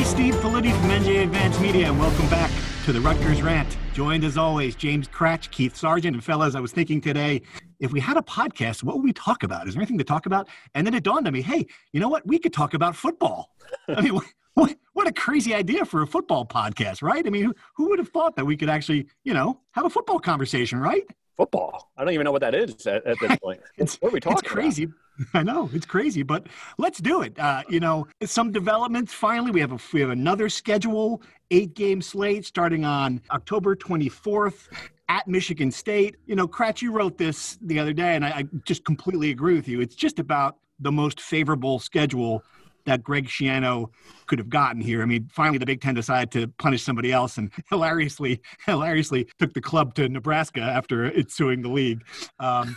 Everybody. Steve Politi from NJ Advanced Media, and welcome back to the Rutgers Rant. Joined as always, James Kratch, Keith Sargent, and fellas, I was thinking today, if we had a podcast, what would we talk about? Is there anything to talk about? And then it dawned on me, hey, you know what? We could talk about football. I mean, what, what a crazy idea for a football podcast, right? I mean, who, who would have thought that we could actually, you know, have a football conversation, right? Football. I don't even know what that is at, at this point. it's, what are we talking it's crazy. About? I know it's crazy, but let's do it. Uh, you know, some developments. Finally, we have a we have another schedule, eight game slate starting on October 24th at Michigan State. You know, Kratch, you wrote this the other day, and I, I just completely agree with you. It's just about the most favorable schedule that Greg Schiano could have gotten here. I mean, finally the Big Ten decided to punish somebody else, and hilariously, hilariously took the club to Nebraska after it suing the league. Um,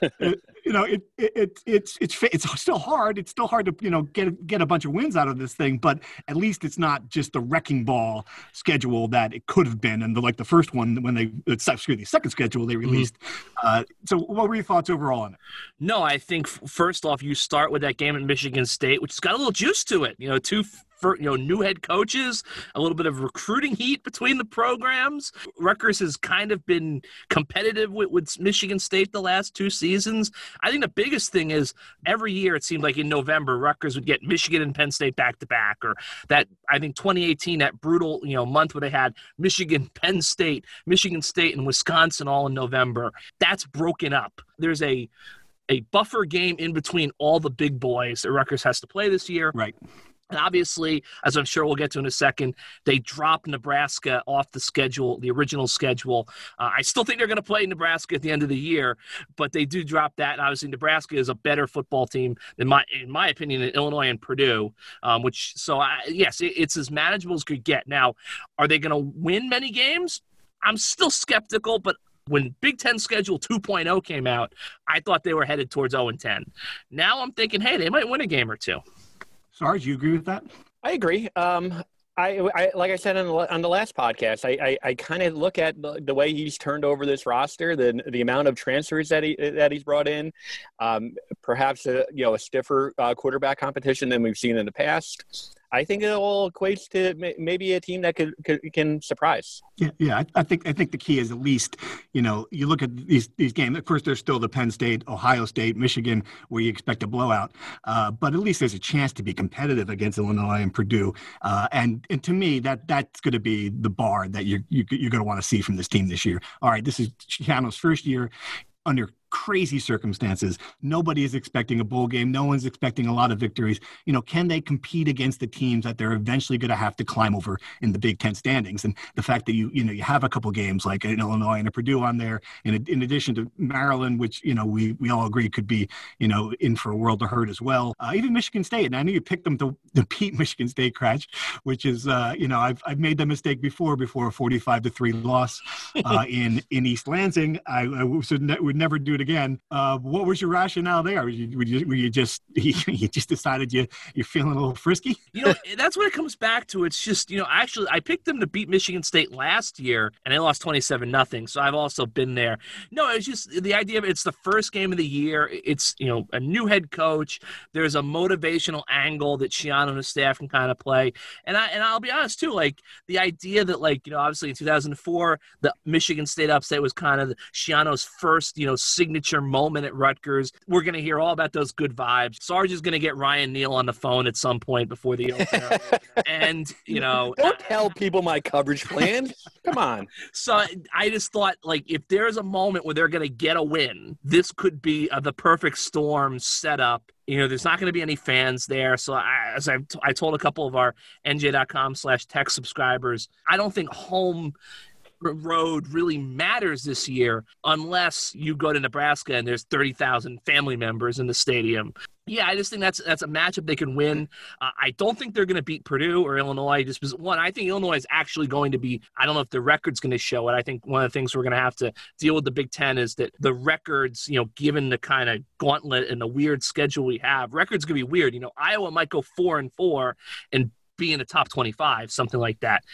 you know, it, it, it, it's it's it's still hard. It's still hard to you know get get a bunch of wins out of this thing, but at least it's not just the wrecking ball schedule that it could have been. And the like the first one when they excuse the second schedule they mm-hmm. released. Mm-hmm. Uh, so, what were your thoughts overall on it? No, I think first off, you start with that game at Michigan State, which has got a little juice to it. You know, two for, you know new head coaches, a little bit of recruiting heat between the programs. Rutgers has kind of been competitive with, with Michigan State the last two seasons. I think the biggest thing is every year it seemed like in November Rutgers would get Michigan and Penn State back to back, or that I think 2018 that brutal you know month where they had Michigan, Penn State, Michigan State, and Wisconsin all in November. That's broken up. There's a a buffer game in between all the big boys that Rutgers has to play this year. Right. And obviously, as I'm sure we'll get to in a second, they dropped Nebraska off the schedule, the original schedule. Uh, I still think they're going to play Nebraska at the end of the year, but they do drop that. And obviously, Nebraska is a better football team than my, in my opinion, than Illinois and Purdue. Um, which, so I, yes, it, it's as manageable as could get. Now, are they going to win many games? I'm still skeptical, but when Big Ten schedule 2.0 came out, I thought they were headed towards 0 and 10. Now I'm thinking, hey, they might win a game or two. Sarge, you agree with that? I agree. Um, I, I, like I said on the, on the last podcast, I, I, I kind of look at the, the, way he's turned over this roster, the the amount of transfers that he that he's brought in, um, perhaps a you know a stiffer uh, quarterback competition than we've seen in the past. I think it all equates to maybe a team that could, could can surprise. Yeah, yeah. I, think I think the key is at least you know you look at these these games. Of course, there's still the Penn State, Ohio State, Michigan, where you expect a blowout, uh, but at least there's a chance to be competitive against Illinois and Purdue. Uh, and and to me, that that's going to be the bar that you're you, are you are going to want to see from this team this year. All right, this is Schiano's first year under crazy circumstances. Nobody is expecting a bowl game. No one's expecting a lot of victories. You know, can they compete against the teams that they're eventually going to have to climb over in the Big Ten standings? And the fact that you, you know, you have a couple games like in Illinois and a Purdue on there, in, in addition to Maryland, which, you know, we, we all agree could be, you know, in for a world of hurt as well. Uh, even Michigan State. And I know you picked them to, defeat Michigan State, Kratch, which is, uh, you know, I've, I've made that mistake before, before a 45 to 3 loss uh, in, in East Lansing. I, I would, would never do it again. Uh, what was your rationale there? Were you, were you, were you just you just decided you you're feeling a little frisky? You know, that's what it comes back to. It's just you know, actually, I picked them to beat Michigan State last year, and they lost twenty seven nothing. So I've also been there. No, it's just the idea of it's the first game of the year. It's you know a new head coach. There's a motivational angle that Schiano and his staff can kind of play. And I and I'll be honest too, like the idea that like you know obviously in 2004 the Michigan State upset was kind of Schiano's first you know moment at Rutgers. We're going to hear all about those good vibes. Sarge is going to get Ryan Neal on the phone at some point before the opener. and, you know. Don't tell people my coverage plan. Come on. So I just thought, like, if there's a moment where they're going to get a win, this could be uh, the perfect storm setup you know there's not going to be any fans there so I, as I've t- i told a couple of our nj.com slash tech subscribers i don't think home road really matters this year unless you go to Nebraska and there's 30,000 family members in the stadium yeah, I just think that's that's a matchup they can win. Uh, I don't think they're going to beat Purdue or Illinois. Just because one, I think Illinois is actually going to be. I don't know if the record's going to show it. I think one of the things we're going to have to deal with the Big Ten is that the records, you know, given the kind of gauntlet and the weird schedule we have, records going to be weird. You know, Iowa might go four and four and be in the top 25, something like that.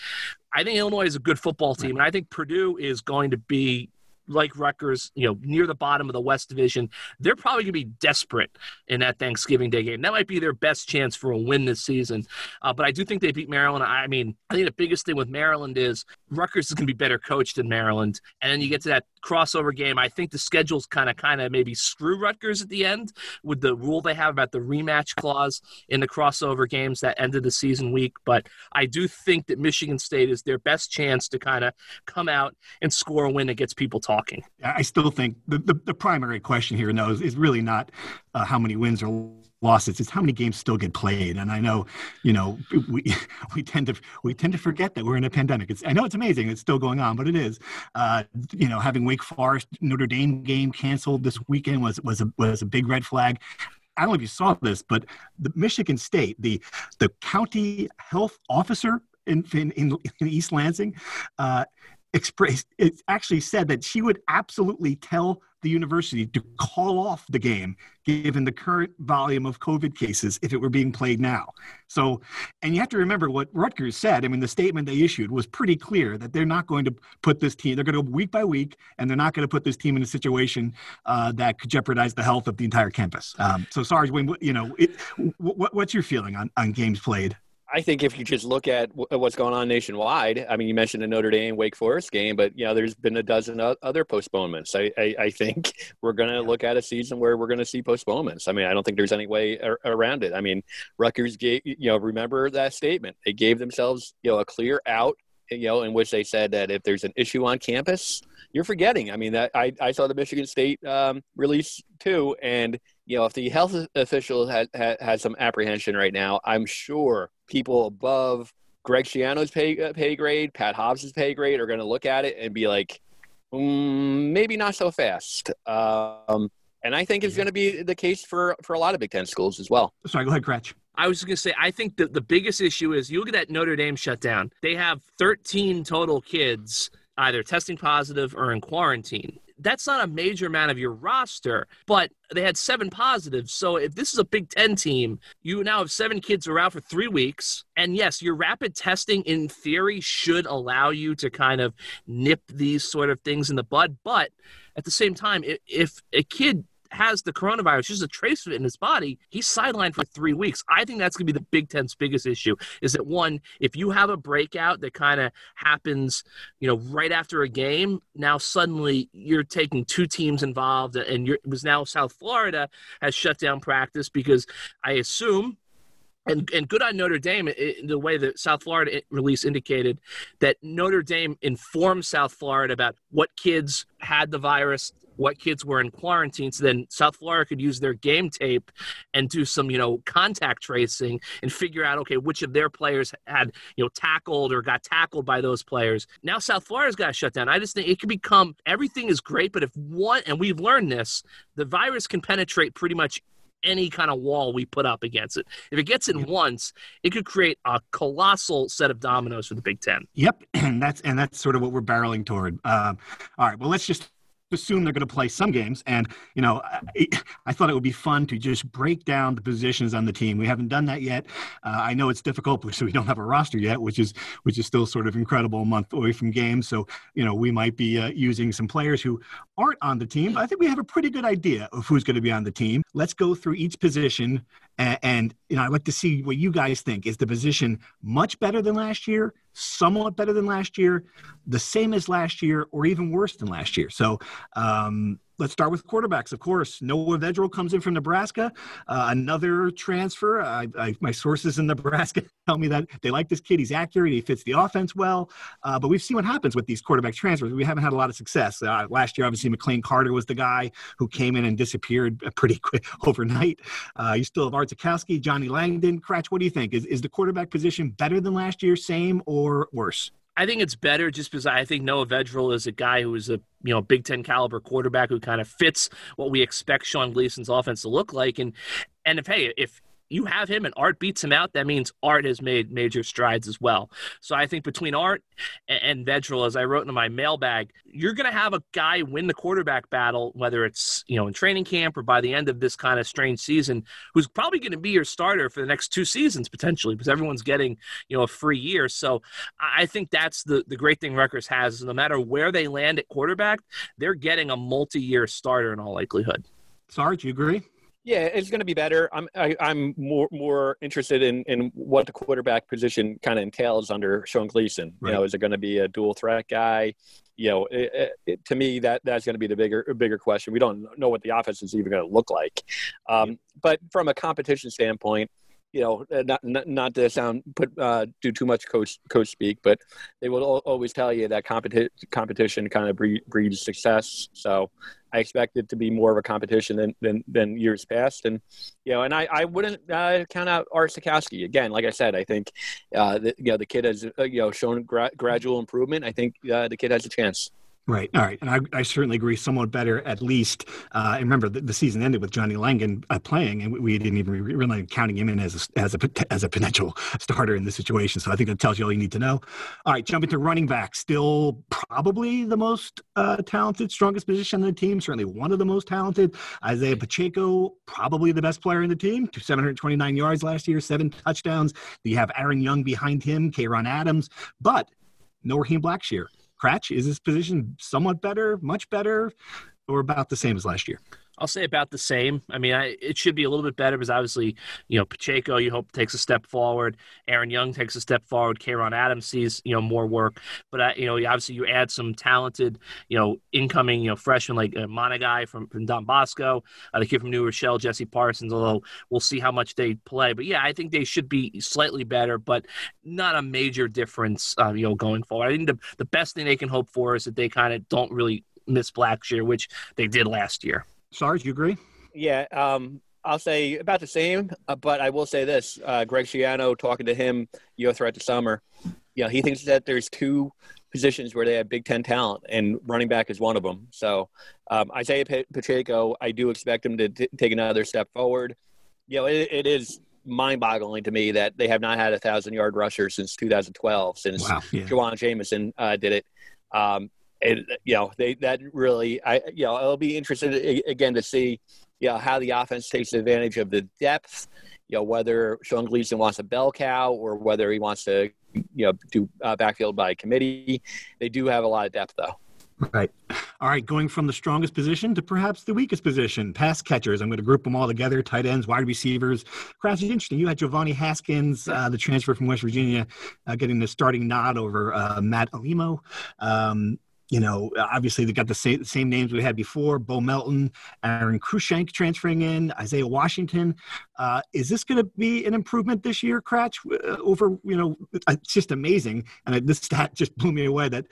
I think Illinois is a good football team, and I think Purdue is going to be like Rutgers, you know, near the bottom of the West Division, they're probably going to be desperate in that Thanksgiving Day game. That might be their best chance for a win this season. Uh, but I do think they beat Maryland. I mean, I think the biggest thing with Maryland is Rutgers is going to be better coached than Maryland. And then you get to that crossover game. I think the schedule's kind of, kind of maybe screw Rutgers at the end with the rule they have about the rematch clause in the crossover games that end of the season week. But I do think that Michigan State is their best chance to kind of come out and score a win that gets people talking talking. I still think the, the, the primary question here, no, is, is really not uh, how many wins or losses. It's how many games still get played. And I know, you know, we we tend to we tend to forget that we're in a pandemic. It's I know it's amazing. It's still going on, but it is. Uh, you know, having Wake Forest Notre Dame game canceled this weekend was was a was a big red flag. I don't know if you saw this, but the Michigan State, the the county health officer in in, in East Lansing, uh, expressed it actually said that she would absolutely tell the university to call off the game given the current volume of covid cases if it were being played now. So and you have to remember what rutgers said. I mean the statement they issued was pretty clear that they're not going to put this team they're going to go week by week and they're not going to put this team in a situation uh, that could jeopardize the health of the entire campus. Um, so sorry you know it, what, what's your feeling on, on games played I think if you just look at what's going on nationwide, I mean, you mentioned the Notre Dame Wake Forest game, but you know, there's been a dozen other postponements. I, I, I think we're going to look at a season where we're going to see postponements. I mean, I don't think there's any way around it. I mean, Rutgers gave, you know, remember that statement. They gave themselves, you know, a clear out, you know, in which they said that if there's an issue on campus, you're forgetting. I mean, that I, I saw the Michigan State um, release too, and you know, if the health official has, has, some apprehension right now, I'm sure people above Greg Schiano's pay, uh, pay grade, Pat Hobbs's pay grade are going to look at it and be like, mm, maybe not so fast. Um, and I think it's going to be the case for, for a lot of Big Ten schools as well. Sorry, go ahead, Kretsch. I was going to say, I think that the biggest issue is you look at that Notre Dame shutdown. They have 13 total kids either testing positive or in quarantine that's not a major amount of your roster, but they had seven positives. So if this is a Big Ten team, you now have seven kids who are out for three weeks. And yes, your rapid testing in theory should allow you to kind of nip these sort of things in the bud. But at the same time, if a kid has the coronavirus, just a trace of it in his body, he's sidelined for three weeks. I think that's going to be the Big Ten's biggest issue. Is that one, if you have a breakout that kind of happens, you know, right after a game, now suddenly you're taking two teams involved, and you're, it was now South Florida has shut down practice because I assume and, and good on Notre Dame, it, the way that South Florida eh, release indicated that Notre Dame informed South Florida about what kids had the virus, what kids were in quarantine. So then South Florida could use their game tape and do some, you know, contact tracing and figure out, okay, which of their players had, you know, tackled or got tackled by those players. Now South Florida's got shut down. I just think it could become everything is great, but if one, and we've learned this, the virus can penetrate pretty much any kind of wall we put up against it. If it gets in yep. once, it could create a colossal set of dominoes for the Big Ten. Yep, and that's and that's sort of what we're barreling toward. Uh, all right, well, let's just assume they're going to play some games. And, you know, I, I, thought it would be fun to just break down the positions on the team. We haven't done that yet. Uh, I know it's difficult because we don't have a roster yet, which is which is still sort of incredible a month away from games. So, you know, we might be uh, using some players who aren't on the team, but I think we have a pretty good idea of who's going to be on the team. Let's go through each position. And, and you know, I'd like to see what you guys think. Is the position much better than last year? Somewhat better than last year, the same as last year, or even worse than last year. So um, let's start with quarterbacks. Of course, Noah Vedral comes in from Nebraska, uh, another transfer. I, I, my sources in Nebraska tell me that they like this kid. He's accurate. He fits the offense well. Uh, but we've seen what happens with these quarterback transfers. We haven't had a lot of success. Uh, last year, obviously, McLane Carter was the guy who came in and disappeared pretty quick overnight. Uh, you still have Art Sitkowski, Johnny Langan. Kretsch, what do you think? Is, is the quarterback position better than last year, same, or worse? I think it's better just because I think Noah Vedral is a guy who is a you know Big Ten caliber quarterback who kind of fits what we expect Sean Gleeson's offense to look like, and and if hey if you have him and Art beats him out, that means Art has made major strides as well. So I think between Art and, Vedral, as I wrote in my mailbag, you're going to have a guy win the quarterback battle, whether it's you know in training camp or by the end of this kind of strange season, who's probably going to be your starter for the next two seasons potentially, because everyone's getting you know a free year. So I think that's the the great thing Rutgers has is no matter where they land at quarterback, they're getting a multi-year starter in all likelihood. Sarge, you agree? Yeah, it's going to be better. I'm I, am i am more more interested in in what the quarterback position kind of entails under Sean Gleeson. Right. You know, is it going to be a dual threat guy? You know, it, it, to me that that's going to be the bigger bigger question. We don't know what the offense is even going to look like. Um, but from a competition standpoint, you know, uh, not not, not to sound put uh, do too much coach coach speak, but they will always tell you that competi- competition kind of breeds success. So I expect it to be more of a competition than than, than years past, and you know, and I I wouldn't uh, count out Art Sitkowski again. Like I said, I think uh, the, you know the kid has uh, you know shown gra- gradual improvement. I think uh, the kid has a chance. Right. All right. And I, I certainly agree somewhat better, at least. Uh, I remember the, the, season ended with Johnny Langan uh, playing, and we, didn't even really counting him in as a, as a as a potential starter in this situation. So I think that tells you all you need to know. All right. Jumping to running back, still probably the most uh, talented, strongest position in the team. Certainly one of the most talented. Isaiah Pacheco, probably the best player in the team. 729 yards last year, seven touchdowns. You have Aaron Young behind him, Kayron Adams, but no Raheem Blackshear. Kratch, is his position somewhat better, much better, or about the same as last year? I'll say about the same. I mean, I, it should be a little bit better because obviously, you know, Pacheco, you hope takes a step forward. Aaron Young takes a step forward. Kayron Adams sees, you know, more work. But, uh, you know, obviously you add some talented, you know, incoming, you know, freshmen like uh, Monangai from, from Don Bosco, uh, the kid from New Rochelle, Jesse Parsons, although we'll see how much they play. But yeah, I think they should be slightly better, but not a major difference, uh, you know, going forward. I think the, the best thing they can hope for is that they kind of don't really miss Blackshear, which they did last year. Sarge, you agree? Yeah, um, I'll say about the same, uh, but I will say this: uh, Greg Schiano talking to him, you know, throughout the summer, you know, he thinks that there's two positions where they have Big Ten talent, and running back is one of them. So um, Isaiah Pacheco, I do expect him to t- take another step forward. You know, it, it is mind-boggling to me that they have not had a thousand-yard rusher since 2012, since wow, yeah. Jawan Jamison uh, did it. Um, and you know they that really I you know I'll be interested again to see you know how the offense takes advantage of the depth. You know whether Sean Gleeson wants a bell cow or whether he wants to you know do uh, backfield by committee. They do have a lot of depth though. Right. All right. Going from the strongest position to perhaps the weakest position, pass catchers. I'm going to group them all together tight ends, wide receivers. Crash is interesting. You had Jovani Haskins, uh, the transfer from West Virginia, uh, getting the starting nod over uh, Matt Alaimo. Um, you know, obviously they got the same, same names we had before: Bo Melton, Aron Cruickshank transferring in, Isaiah Washington. Uh, is this going to be an improvement this year, Kratch? Uh, over, you know, it's just amazing. And this stat just blew me away that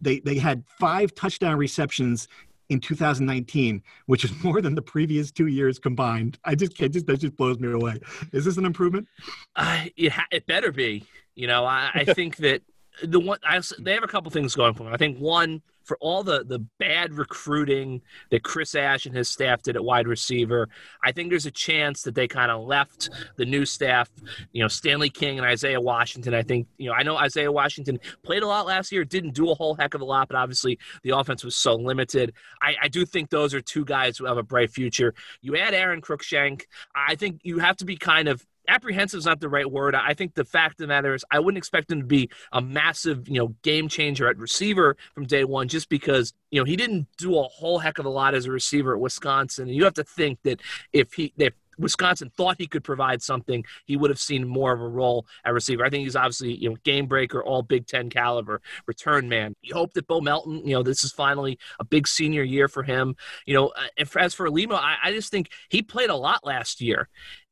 they they had five touchdown receptions in 2019, which is more than the previous two years combined. I just can't just that just blows me away. Is this an improvement? Uh, it, ha- it better be. You know, I, I think that the one I, they have a couple things going for them. I think one for all the the bad recruiting that Chris Ash and his staff did at wide receiver, I think there's a chance that they kind of left the new staff, you know, Stanley King and Isaiah Washington. I think you know I know Isaiah Washington played a lot last year, didn't do a whole heck of a lot, but obviously the offense was so limited. I, I do think those are two guys who have a bright future. You add Aron Cruickshank. I think you have to be kind of apprehensive is not the right word. I think the fact of the matter is I wouldn't expect him to be a massive, you know, game changer at receiver from day one just because, you know, he didn't do a whole heck of a lot as a receiver at Wisconsin. And you have to think that if he if Wisconsin thought he could provide something, he would have seen more of a role at receiver. I think he's obviously, you know, game breaker, all Big Ten caliber return man. You hope that Bo Melton, you know, this is finally a big senior year for him. You know, uh, as for Alaimo, I, I just think he played a lot last year.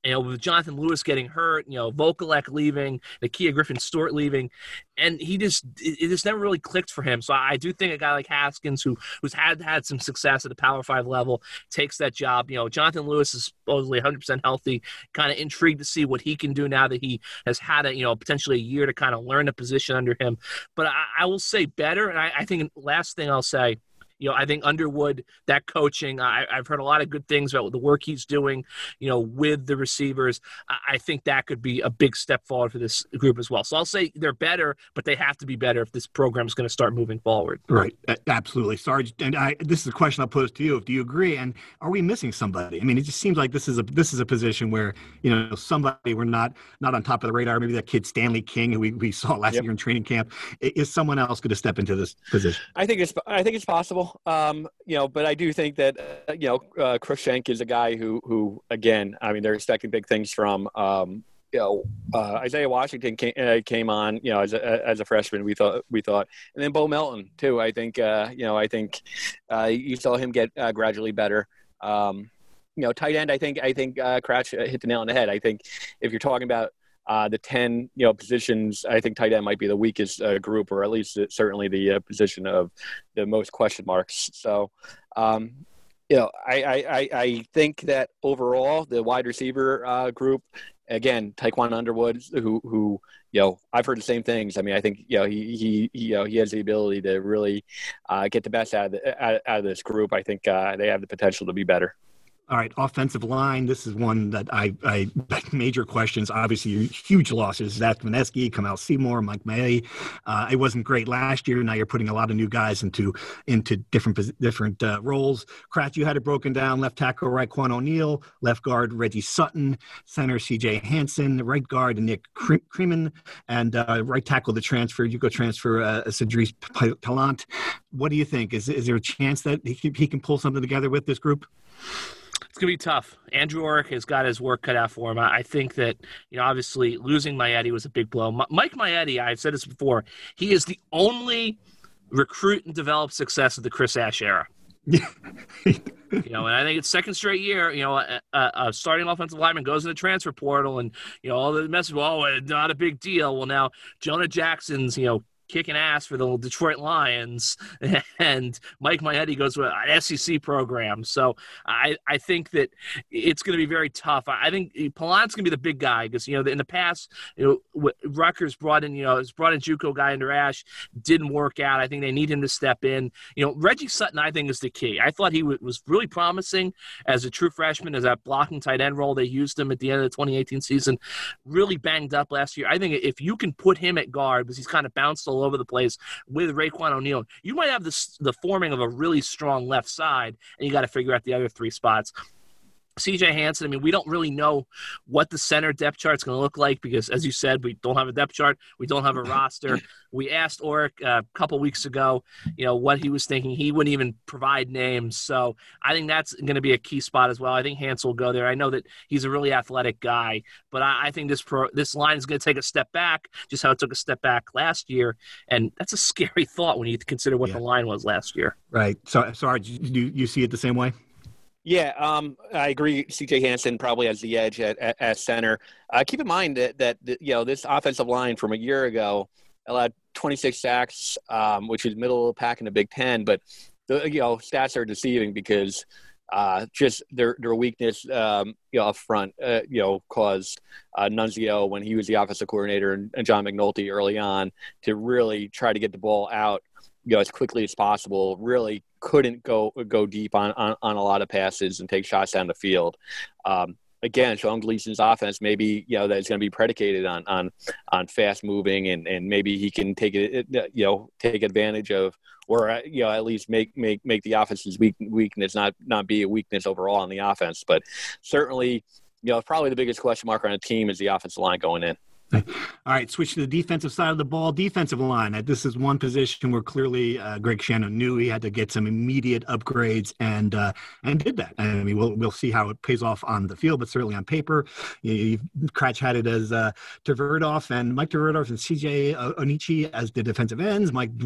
You know, with Jonathan Lewis getting hurt, you know, Vokolek leaving, Nakia Griffin Stewart leaving, and he just it, just never really clicked for him. So I do think a guy like Haskins, who who's had had some success at the Power Five level, takes that job. You know, Jonathan Lewis is supposedly 100 percent healthy. Kind of intrigued to see what he can do now that he has had a you know potentially a year to kind of learn the position under him. But I, I will say better, and I, I think last thing I'll say you know, I think Underwood, that coaching, I, have heard a lot of good things about the work he's doing, you know, with the receivers. I, I think that could be a big step forward for this group as well. So I'll say they're better, but they have to be better if this program is going to start moving forward. Right. Absolutely. Sarge, and I, this is a question I'll pose to you. Do you agree? And are we missing somebody? I mean, it just seems like this is a this is a position where you know somebody we're not not on top of the radar. Maybe that kid Stanley King, who we, we saw last yep. year in training camp, is someone else going to step into this position? I think it's I think it's possible. Um, you know, but I do think that uh, you know uh, Cruickshank is a guy who who again, I mean, they're expecting big things from. Um, you know, uh, Isaiah Washington came, uh, came on, you know, as a, as a freshman, we thought, we thought, and then Bo Melton too. I think, uh, you know, I think uh, you saw him get uh, gradually better. Um, you know, tight end, I think, I think uh, Kratch hit the nail on the head. I think if you're talking about uh, the 10 you know positions i think tight end might be the weakest uh, group or at least certainly the uh, position of the most question marks. So um, you know I, I, I think that overall the wide receiver uh, group again Tiquan Underwood who who you know I've heard the same things. I mean I think you know he he, he you know he has the ability to really uh, get the best out of, the, out, out, of this group. I think uh, they have the potential to be better all right, offensive line. This is one that I, I major questions. Obviously, huge losses. Zach Vinesky, Kamal Seymour, Mike May. Uh, it wasn't great last year. Now you're putting a lot of new guys into into different different uh, roles. Kratz, you had it broken down. Left tackle, Raekwon O'Neal. Left guard, Reggie Sutton. Center, C.J. Hansen. Right guard, Nick Kremen. And uh, right tackle, the transfer. You go transfer uh, Cedric Talant. What do you think? Is is there a chance that he can, he can pull something together with this group? It's gonna be tough. Andrew Aurich has got his work cut out for him. I think that you know, obviously, losing Maietti was a big blow. Mike Maietti, I've said this before, he is the only recruit and develop success of the Chris Ash era. you know, and I think it's second straight year. You know, a, a, a, starting offensive lineman goes in the transfer portal, and you know all the message. Oh, not a big deal. Well, now Jonah Jackson's you know kicking ass for the Detroit Lions, and Mike Maietti goes with an SEC program. So I, I think that it's going to be very tough. I think Paillant's going to be the big guy because you know in the past, you know, Rutgers brought in you know has brought in JUCO guy under Ash, didn't work out. I think they need him to step in. You know, Reggie Sutton I think is the key. I thought he w- was really promising as a true freshman as that blocking tight end role. They used him at the end of the 2018 season, really banged up last year. I think if you can put him at guard because he's kind of bounced a all over the place with Raekwon O'Neal. You might have the the forming of a really strong left side, and you got to figure out the other three spots. CJ Hansen, I mean, we don't really know what the center depth chart is going to look like because, as you said, we don't have a depth chart. We don't have a roster. We asked Aurich uh, a couple weeks ago, you know, what he was thinking. He wouldn't even provide names. So I think that's going to be a key spot as well. I think Hansen will go there. I know that he's a really athletic guy, but I, I think this pro, this line is going to take a step back, just how it took a step back last year. And that's a scary thought when you consider what yeah. the line was last year. Right. So, sorry, you, you see it the same way? Yeah, um, I agree. C.J. Hansen probably has the edge at, at, at center. Uh, keep in mind that, that you know this offensive line from a year ago allowed 26 sacks, um, which is middle of the pack in the Big Ten. But the you know stats are deceiving because uh, just their their weakness, um, you know, up front, uh, you know, caused uh, Nunzio when he was the offensive coordinator and, and John McNulty early on to really try to get the ball out you know as quickly as possible. Really couldn't go go deep on on, on a lot of passes and take shots down the field. Um, again, Sean Gleeson's offense maybe you know that's going to be predicated on on on fast moving and and maybe he can take it you know take advantage of or uh, you know at least make make make the offense's weak, weakness not not be a weakness overall on the offense. But certainly, you know, probably the biggest question mark on a team is the offensive line going in. All right, switch to the defensive side of the ball. Defensive line. This is one position where clearly uh, Greg Schiano knew he had to get some immediate upgrades, and uh, and did that. I mean, we'll we'll see how it pays off on the field, but certainly on paper, you, you Kratch had it as uh, and Mike Tverdov and C.J. Onyechi as the defensive ends, Mike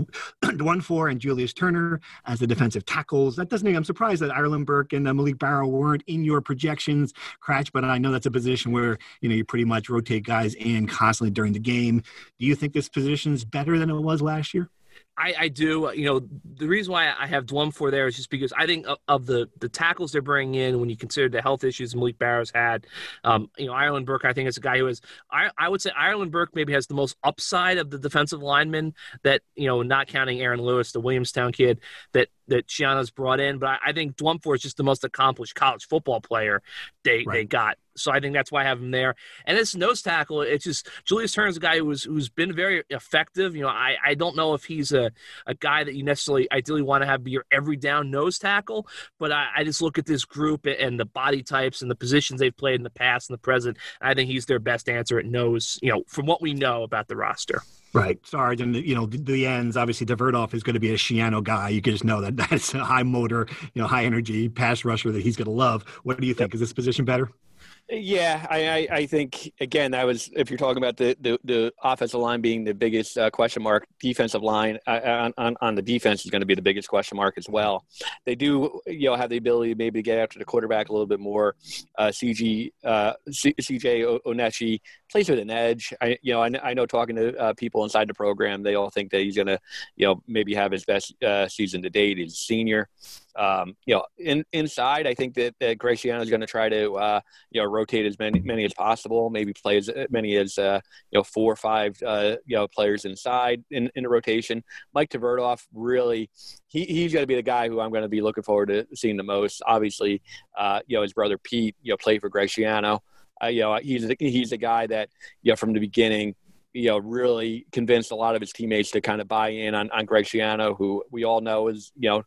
Dwumfour and Julius Turner as the defensive tackles. That doesn't. Mean, I'm surprised that Ireland Burke and uh, Malik Barrow weren't in your projections, Kratch, but I know that's a position where you know you pretty much rotate guys in constantly during the game. Do you think this position is better than it was last year? I, I, do. You know, the reason why I have Dwumfour there is just because I think of, of, the the tackles they're bringing in, when you consider the health issues Malik Barrow's had, um, you know, Ireland Burke, I think is a guy who is, I, I would say Ireland Burke maybe has the most upside of the defensive linemen that, you know, not counting Aaron Lewis, the Williamstown kid, that that Schiano's brought in. But I, I think Dwumfour is just the most accomplished college football player they, right. they got. So I think that's why I have him there. And this nose tackle, it's just Julius Turner's a guy who's who's been very effective. You know, I, I don't know if he's a, a guy that you necessarily ideally want to have be your every down nose tackle, but I, I just look at this group and the body types and the positions they've played in the past and the present. I think he's their best answer at nose, you know, from what we know about the roster. Right, Sarge, and you know the, the ends. Obviously, Tverdov is going to be a Schiano guy. You can just know that that's a high motor, you know, high energy pass rusher that he's going to love. What do you think? Is this position better? Yeah, I, I, think again that was if you're talking about the the, the offensive line being the biggest uh, question mark, defensive line uh, on, on the defense is going to be the biggest question mark as well. They do you know have the ability maybe to get after the quarterback a little bit more. Uh, CG uh, CJ Onyechi plays with an edge. I you know I, I know talking to uh, people inside the program, they all think that he's going to you know maybe have his best uh, season to date. He's a senior. Um, you know, in, inside, I think that, that Greg Schiano is going to try to, you know, rotate as many, many as possible, maybe play as many as, uh, you know, four or five, uh, you know, players inside in, in the rotation. Mike Tverdov really, he, he's going to be the guy who I'm going to be looking forward to seeing the most. Obviously, uh, you know, his brother Pete, you know, played for Greg Schiano. Uh, you know, he's he's the guy that, you know, from the beginning, you know, really convinced a lot of his teammates to kind of buy in on, on Greg Schiano, who we all know is, you know,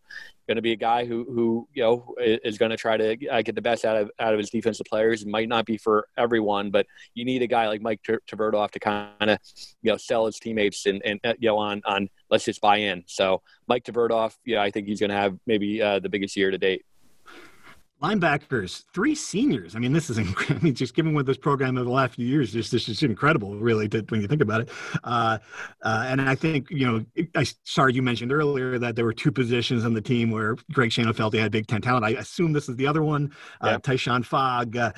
going to be a guy who, who you know, is going to try to uh, get the best out of out of his defensive players. It might not be for everyone, but you need a guy like Mike Tverdov to kind of, you know, sell his teammates and, and uh, you know, on on let's just buy in. So Mike Tverdov, yeah, I think he's going to have maybe uh, the biggest year to date. Linebackers, three seniors. I mean, this is I mean, just given what this program of the last few years, just this is incredible, really, to, when you think about it. Uh, uh, and I think you know, I sorry you mentioned earlier that there were two positions on the team where Greg Shannon felt he had Big Ten talent. I assume this is the other one. Uh. Tyshon Fogg, uh,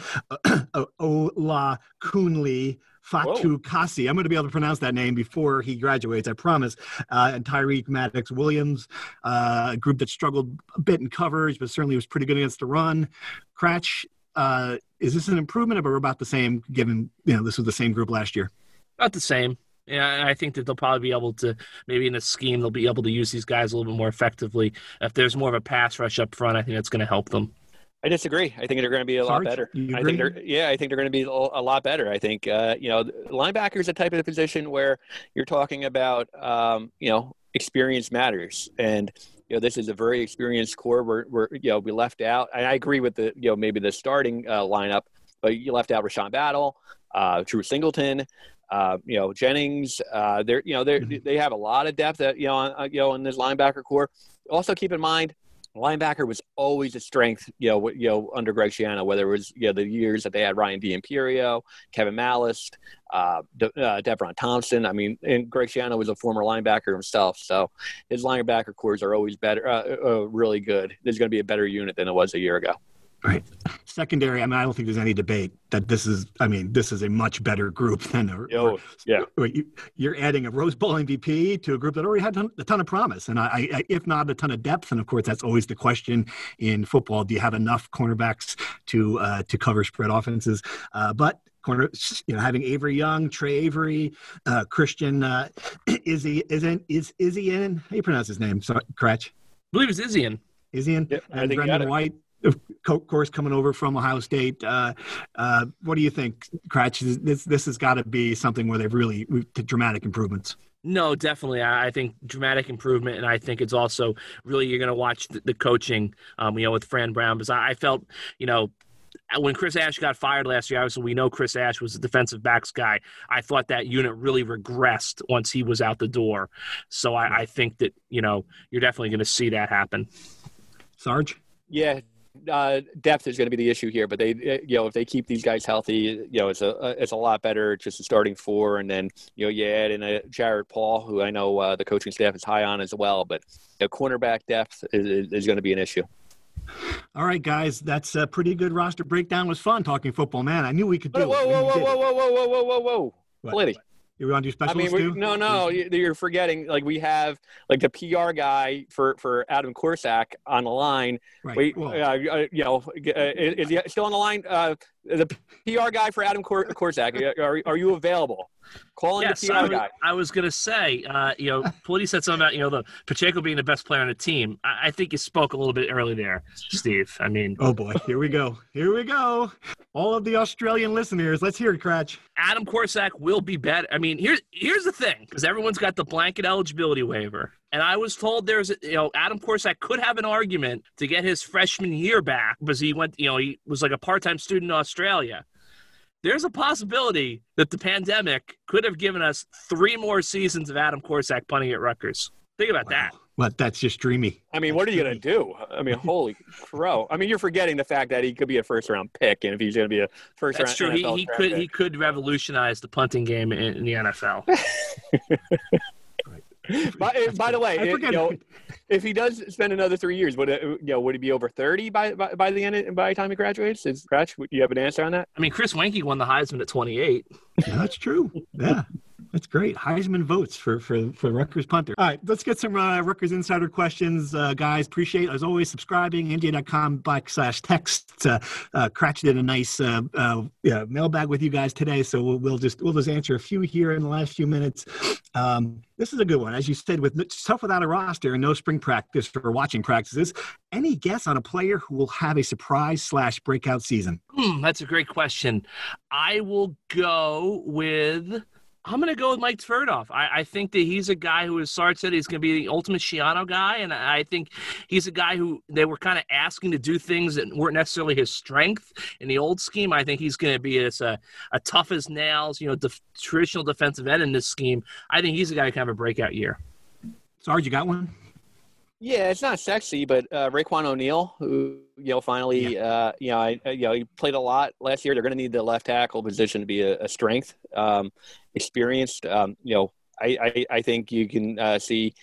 Ola Coonley. Fatu Kasi. I'm going to be able to pronounce that name before he graduates, I promise. Uh, and Tyreek Maddox Williams, uh, a group that struggled a bit in coverage, but certainly was pretty good against the run. Kratch, uh, is this an improvement or about the same, given you know this was the same group last year? About the same. Yeah, I think that they'll probably be able to maybe in a scheme they'll be able to use these guys a little bit more effectively. If there's more of a pass rush up front, I think that's going to help them. I disagree. I think they're going to be a lot better. I think they're yeah. I think they're going to be a lot better. I think uh, you know linebacker is a type of position where you're talking about um, you know experience matters, and you know this is a very experienced core. Where, where you know we left out. And I agree with the you know maybe the starting uh, lineup, but you left out Rashawn Battle, uh, Drew Singleton. Uh, you know Jennings, uh, they're you know they mm-hmm. they have a lot of depth that you know on, you know in this linebacker core. Also keep in mind linebacker was always a strength, you know, you know, under Greg Schiano, whether it was, you know, the years that they had Ryan D'Imperio, Kevin Malast, uh, De- uh, Devraun Thompson. I mean, and Greg Schiano was a former linebacker himself. So his linebacker cores are always better, uh, uh, really good. There's going to be a better unit than it was a year ago. Right. Secondary, I mean, I don't think there's any debate that this is, I mean, this is a much better group than, a, oh, yeah. You, are adding a Rose Bowl MVP to a group that already had a ton of promise. And I, I, if not a ton of depth, and of course, that's always the question in football. Do you have enough cornerbacks to, uh, to cover spread offenses? Uh, but corner, you know, having Avery Young, Trey Avery, uh, Christian, uh, Izzy, isn't, is Izzy in? How do you pronounce his name? So, Kratch. I believe it's Izzy Izzy Yep, and Brendon White of course, coming over from Ohio State. Uh, uh, what do you think, Kratch? This this has got to be something where they've really dramatic improvements. No, definitely. I think dramatic improvement, and I think it's also really you're going to watch the, the coaching. Um, you know, with Fran Brown, because I, I felt, you know, when Chris Ash got fired last year, obviously we know Chris Ash was a defensive backs guy. I thought that unit really regressed once he was out the door. So I, I think that you know you're definitely going to see that happen. Sarge. Yeah, uh, depth is going to be the issue here, but they, you know, if they keep these guys healthy, you know, it's a it's a lot better just a starting four, and then you know you add in a Jared Paul, who I know uh, the coaching staff is high on as well, but you know, cornerback depth is, is going to be an issue. All right, guys, that's a pretty good roster breakdown. It was fun talking football, man. I knew we could do whoa, it. Whoa, whoa, whoa, whoa, whoa, whoa, whoa, whoa, whoa, whoa, Flitty. You want to do special? I mean, too? no, no, you're forgetting. Like we have like the PR guy for for Adam Korsak on the line. Right. Wait, Well- uh, uh, you know, uh, is he still on the line? Uh, the PR guy for Adam Kor- Korsak. Are, are you available? Calling Yes, the I PR was, guy. I was going to say, uh, you know, Politi said something about you know the Pacheco being the best player on the team. I, I think you spoke a little bit early there, Steve. I mean, Oh boy, here we go. Here we go. All of the Australian listeners, let's hear it, Kratch. Adam Korsak will be better. I mean, here's here's the thing, because everyone's got the blanket eligibility waiver, and I was told there's, a- you know, Adam Korsak could have an argument to get his freshman year back because he went, you know, he was like a part-time student in Australia. There's a possibility that the pandemic could have given us three more seasons of Adam Korsak punting at Rutgers. Think about that. But that's just dreamy. I mean, what are you going to do? I mean, holy crow! I mean, you're forgetting the fact that he could be a first round pick, and if he's going to be a first That's round, that's true. He, NFL he draft could pick. he could revolutionize the punting game in, in the NFL. By, by the way, it- you know, if he does spend another three years, would it, you know would he be over thirty by, by by the end of, by the time he graduates? Is Kratch, do you have an answer on that? I mean, Chris Weinke won the Heisman at 28. Yeah, that's true. Yeah, that's great. Heisman votes for for for Rutgers punter. All right, let's get some uh, Rutgers insider questions, uh, guys. Appreciate as always subscribing. India.com backslash text. Uh, uh, Kratch did a nice uh, uh, yeah, mailbag with you guys today, so we'll, we'll just we'll just answer a few here in the last few minutes. Um, this is a good one, as you said, with tough without a roster and no spring practice or watching practices. Any guess on a player who will have a surprise slash breakout season? Hmm, that's a great question. I will go with. I'm going to go with Mike Tverdov. I, I think that he's a guy who, as Sarge said, he's going to be the ultimate Schiano guy. And I think he's a guy who they were kind of asking to do things that weren't necessarily his strength in the old scheme. I think he's going to be as a, a tough as nails, you know, def- traditional defensive end in this scheme. I think he's a guy who can have a breakout year. Sarge, you got one? Yeah, it's not sexy, but uh, Raquan O'Neal, who you know finally, uh, you know, I, you know, he played a lot last year. They're going to need the left tackle position to be a, a strength, um, experienced. Um, you know, I, I, I think you can uh, see,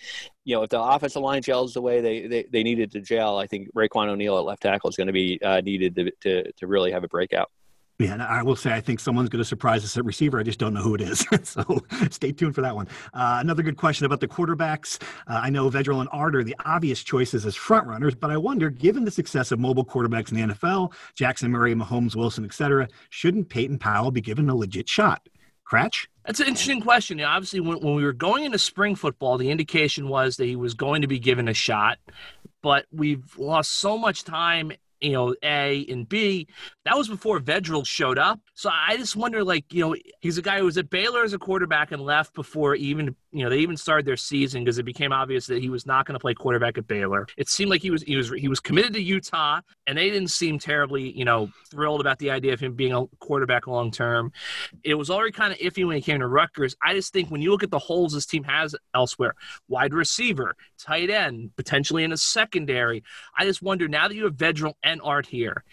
you know, if the offensive line gels the way they, they, they needed to gel, I think Raquan O'Neal at left tackle is going to be uh, needed to, to to really have a breakout. Yeah, I will say I think someone's going to surprise us at receiver. I just don't know who it is. so stay tuned for that one. Uh, another good question about the quarterbacks. Uh, I know Vedral and Art are the obvious choices as front runners, but I wonder, given the success of mobile quarterbacks in the NFL, Jackson Murray, Mahomes, Wilson, etc., shouldn't Peyton Powell be given a legit shot? Kratch? That's an interesting question. You know, obviously, when, when we were going into spring football, the indication was that he was going to be given a shot, but we've lost so much time. You know, A and B. That was before Vedral showed up. So I just wonder, like, you know, he's a guy who was at Baylor as a quarterback and left before even, you know, they even started their season because it became obvious that he was not going to play quarterback at Baylor. It seemed like he was he was he was committed to Utah, and they didn't seem terribly, you know, thrilled about the idea of him being a quarterback long term it was already kind of iffy when he came to Rutgers. I just think when you look at the holes this team has elsewhere, wide receiver, tight end, potentially in a secondary, I just wonder now that you have Vedral and Art here,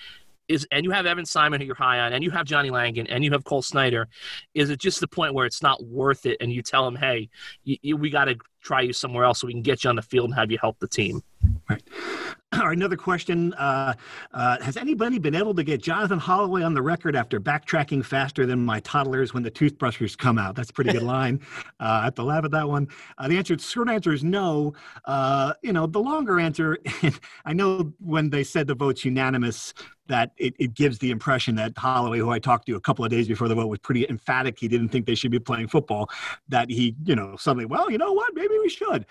is and you have Evan Simon who you're high on, and you have Johnny Langan, and you have Cole Snyder, is it just the point where it's not worth it, and you tell him, hey, you, you, we got to try you somewhere else so we can get you on the field and have you help the team? Right. All right, another question. Uh, uh, has anybody been able to get Jonathan Holloway on the record after backtracking faster than my toddlers when the toothbrushes come out? That's a pretty good line. Uh, I have to laugh at that one. Uh, the answer, short answer is no. Uh, you know, the longer answer, I know when they said the vote's unanimous, that it, it gives the impression that Holloway, who I talked to a couple of days before the vote, was pretty emphatic. He didn't think they should be playing football. That he, you know, suddenly, well, you know what, maybe we should.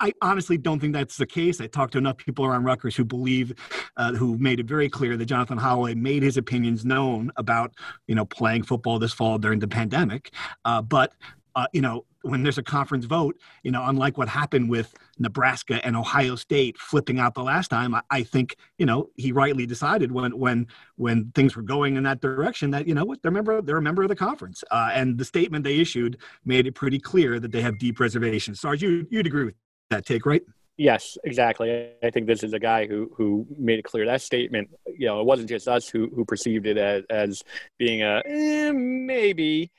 I honestly don't think that's the case. I talked to enough people around Rutgers who believe, uh, who made it very clear that Jonathan Holloway made his opinions known about, you know, playing football this fall during the pandemic. Uh, but uh, you know, when there's a conference vote, you know, unlike what happened with Nebraska and Ohio State flipping out the last time, I, I think you know he rightly decided when when when things were going in that direction that you know what they're a member they're a member of the conference, uh, and the statement they issued made it pretty clear that they have deep reservations. Sarge, you you'd agree with that take, right? Yes, exactly. I think this is a guy who who made it clear that statement. You know, it wasn't just us who who perceived it as as being a eh, maybe.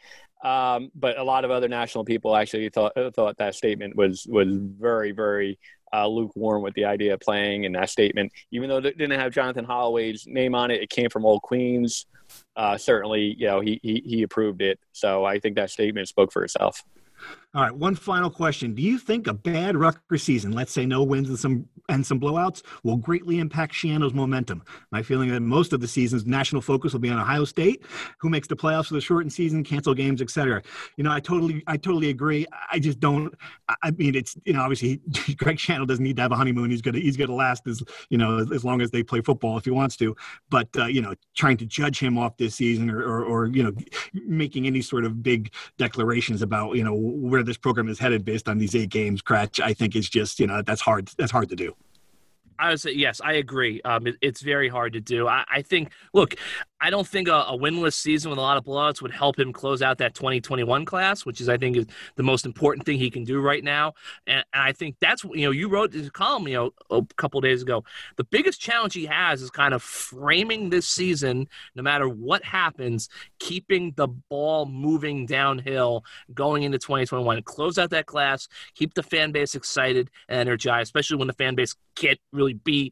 Um, but a lot of other national people actually thought thought that statement was was very very uh, lukewarm with the idea of playing in that statement. Even though it didn't have Jonathan Holloway's name on it, it came from Old Queens. Uh, certainly, you know, he, he he approved it. So I think that statement spoke for itself. All right, one final question. Do you think a bad Rutgers season, let's say no wins and some and some blowouts, will greatly impact Schiano's momentum? My feeling that most of the season's national focus will be on Ohio State, who makes the playoffs for the shortened season, cancel games, etc. You know, I totally, I totally agree. I just don't. I mean, it's you know, obviously Greg Schiano doesn't need to have a honeymoon. He's gonna, he's gonna last as you know, as long as they play football if he wants to. But uh, you know, trying to judge him off this season or, or, or you know, making any sort of big declarations about you know where where this program is headed based on these eight games, Kratch, I think is just you know that's hard. That's hard to do. I would say yes, I agree. Um, it, it's very hard to do. I, I think. Look, I don't think a, a, winless season with a lot of blowouts would help him close out that 2021 class, which is I think is the most important thing he can do right now. And, and I think that's you know you wrote this column you know a couple days ago. The biggest challenge he has is kind of framing this season, no matter what happens, keeping the ball moving downhill going into 2021. Close out that class, keep the fan base excited and energized, especially when the fan base can't really be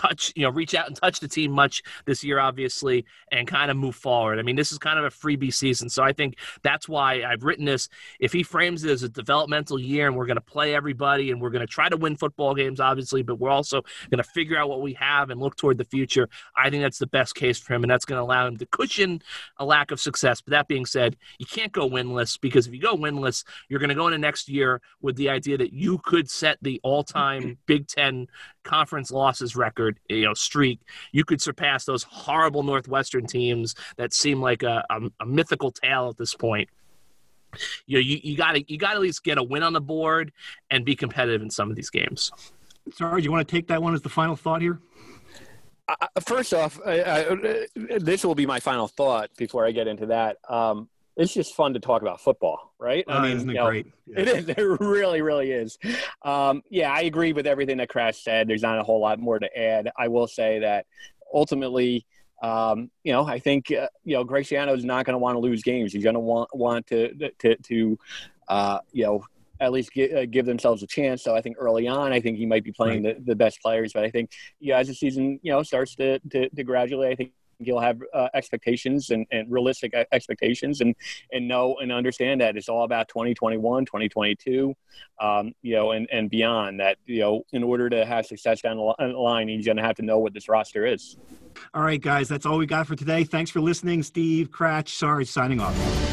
touch, you know, reach out and touch the team much this year, obviously, and kind of move forward. I mean, this is kind of a freebie season. So I think that's why I've written this. If he frames it as a developmental year and we're going to play everybody and we're going to try to win football games, obviously, but we're also going to figure out what we have and look toward the future, I think that's the best case for him. And that's going to allow him to cushion a lack of success. But that being said, you can't go winless because if you go winless, you're going to go into next year with the idea that you could set the all time Big Ten conference losses record, you know, streak, you could surpass those horrible Northwestern teams that seem like a, a, a mythical tale at this point. You know, you, you gotta you gotta at least get a win on the board and be competitive in some of these games. Sorry, you want to take that one as the final thought here? Uh, first off, I, I, this will be my final thought before I get into that. Um, it's just fun to talk about football, right? I mean, isn't it you know, great? Yeah. It is. It really, really is. Um, yeah, I agree with everything that Kratch said. There's not a whole lot more to add. I will say that ultimately, um, you know, I think uh, you know Greg Schiano is not going to want to lose games. He's going to want want to to to uh, you know at least give, uh, give themselves a chance. So I think early on, I think he might be playing right. the, the best players. But I think, yeah, as the season you know starts to, to, to gradually, I think he'll have uh, expectations and, and realistic expectations and and know and understand that it's all about 2021 2022 um, you know and and beyond that you know in order to have success down the line he's going to have to know what this roster is. All right guys that's all we got for today. Thanks for listening. Steve Kratch sorry signing off